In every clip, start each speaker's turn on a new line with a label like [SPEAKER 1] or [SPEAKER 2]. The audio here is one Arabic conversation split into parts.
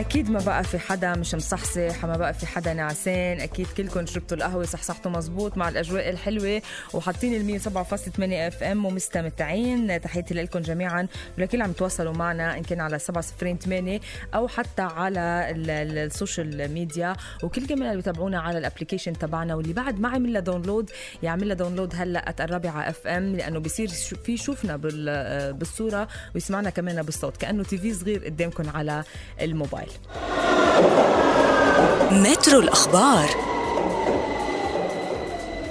[SPEAKER 1] أكيد ما بقى في حدا مش مصحصح ما بقى في حدا نعسان أكيد كلكم شربتوا القهوة صحصحتوا مزبوط مع الأجواء الحلوة وحاطين ال 107.8 FM ومستمتعين. تحياتي لكم جميعا. ولكل عم تواصلوا معنا إن كان على 708 أو حتى على ال- ال- ال social media. وكل كمان اللي بيتابعونا على ال application تبعنا. واللي بعد ما عمل لها download يعمل لها download هلأ الرابعة FM لأنه بصير في يشوفنا بال- بالصورة ويسمعنا كمان بالصوت كأنه TV صغير قدامكم على الموبايل.
[SPEAKER 2] مترو الأخبار.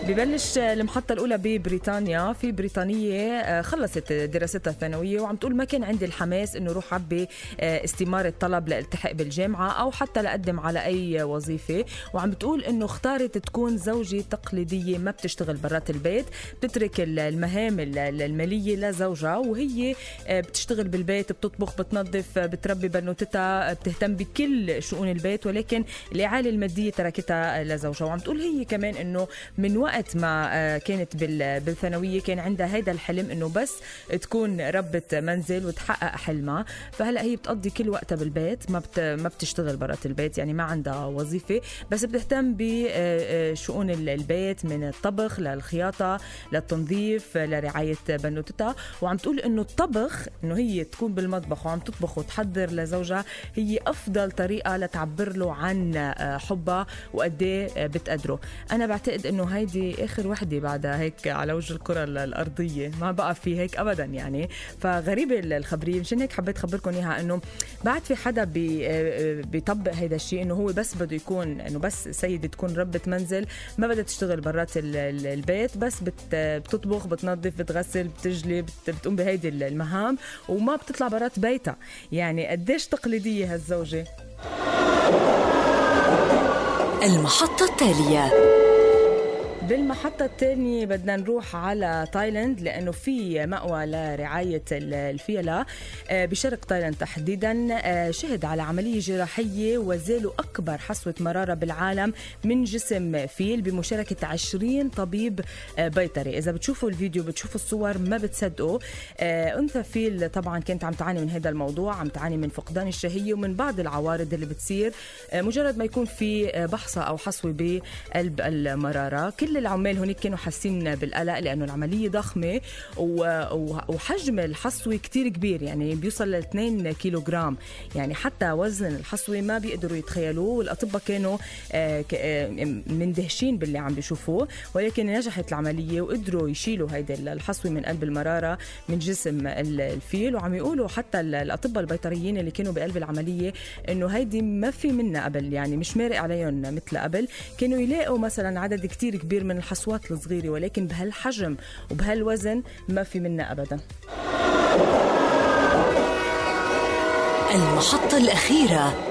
[SPEAKER 1] ببلش المحطة الأولى ببريطانيا. في بريطانية آه، خلصت دراستها الثانوية وعم تقول ما كان عندي الحماس إنه روح عبي آه، استمارة طلب لالتحق بالجامعة أو حتى لأقدم على أي وظيفة. وعم بتقول إنه اختارت تكون زوجة تقليدية ما بتشتغل برات البيت بتترك ال- المهام ال- ال- المالية لزوجها وهي آه، بتشتغل بالبيت بتطبخ بتنظف بتربي بنوتتها بتهتم بكل شؤون البيت ولكن الإعالة المادية تركتها لزوجها. وعم تقول هي كمان إنه من وقت ما آه، كانت بال- بالثانوية كان عندها هيدا الحلم إنه بس تكون ربة منزل وتحقق حلمها. فهلأ هي بتقضي كل وقتها بالبيت ما بت ما بتشتغل برات البيت يعني ما عندها وظيفة بس بتهتم بشؤون البيت من الطبخ للخياطة للتنظيف لرعاية بنوتتها. وعم تقول إنه الطبخ إنه هي تكون بالمطبخ وعم تطبخ وتحضر لزوجها هي أفضل طريقة لتعبر له عن آه، حبها وقد إيه بتقدره. أنا بعتقد إنه هيدي آخر وحدة بعدها هيك على وجه الكرة ال- الأرضية ما بقى في هيك أبدا يعني. فغريبة ال- الخبرية مشان هيك حبيت خبركم إياها إنه بعد في حدا بي آه، بيطبق هيدا الشيء إنه هو بس بده يكون إنه بس سيدة تكون ربة منزل ما بدها تشتغل برات ال- ال- البيت بس بت بتطبخ بتنظف بتغسل بتجلي بت- بتقوم بهيدي المهام وما بتطلع برات بيتها. يعني قديش تقليدية هالزوجة؟
[SPEAKER 2] المحطة التالية.
[SPEAKER 1] بالمحطة الثانية بدنا نروح على تايلاند لأنه في مأوى لرعاية ال- الفيلة آه، بشرق تايلاند تحديدا آه، شهد على عملية جراحية وأزالوا أكبر حصوة مرارة بالعالم من جسم فيل بمشاركة 20 طبيب آه، بيطري. إذا بتشوفوا الفيديو بتشوفوا الصور ما بتصدقوا. أنثى فيل طبعا كانت عم تعاني من هذا الموضوع عم تعاني من فقدان الشهية ومن بعض العوارض اللي بتصير. مجرد ما يكون في بحصة أو حصوة بقلب المرارة. كل العمال هناك كانوا حاسين بالقلق ضخمة و- و- وحجم الحصوة كتير كبير يعني بيوصل ل 2 كيلو جرام يعني حتى وزن الحصوة ما بيقدروا يتخيلوه والأطباء كانوا آه، آه، مندهشين باللي عم بيشوفوه. ولكن نجحت العملية وقدروا يشيلوا هيدي الحصوة من قلب المرارة من جسم ال- الفيل. وعم يقولوا حتى ال- الأطباء البيطريين اللي كانوا بقلب العملية إنه هيدي ما في منها قبل يعني مش مارق عليهم مثل قبل. كانوا يلاقوا مثلا عدد كتير كبير من الحصوات الصغيرة ولكن بهالحجم وبهالوزن ما في منها أبدا.
[SPEAKER 2] المحطة الأخيرة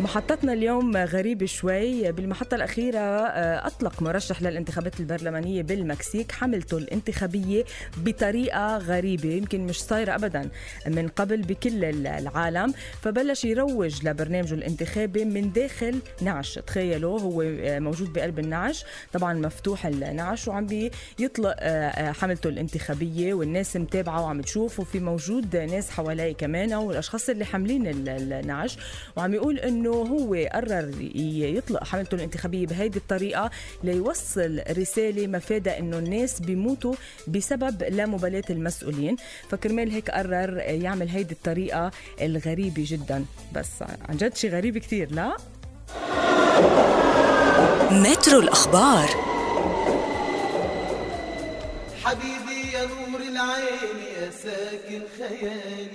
[SPEAKER 1] محطتنا اليوم غريبة شوي. بالمحطة الأخيرة آه، أطلق مرشح للانتخابات البرلمانية بالمكسيك حملته الانتخابية بطريقة غريبة يمكن مش صايرة أبدا من قبل بكل العالم. فبلش يروج لبرنامجه الانتخابي من داخل نعش. تخيلوا هو آه، موجود بقلب النعش. طبعا مفتوح النعش وعم بيطلق آه، حملته الانتخابية والناس متابعة وعم تشوف. وفي موجود ناس حواليه كمان والأشخاص اللي حاملين ال- النعش. وعم يقول إنه هو قرر يطلق حملته الانتخابية بهيدي الطريقة ليوصل رسالة مفادها إنه الناس بيموتوا بسبب لا مبالاة المسؤولين. فكرمال هيك قرر يعمل هيدي الطريقة الغريبة جدا. بس عن جد شيء غريب كثير لا؟
[SPEAKER 2] مترو الأخبار.
[SPEAKER 3] حبيبي يا نور العين يا ساكن خيالي.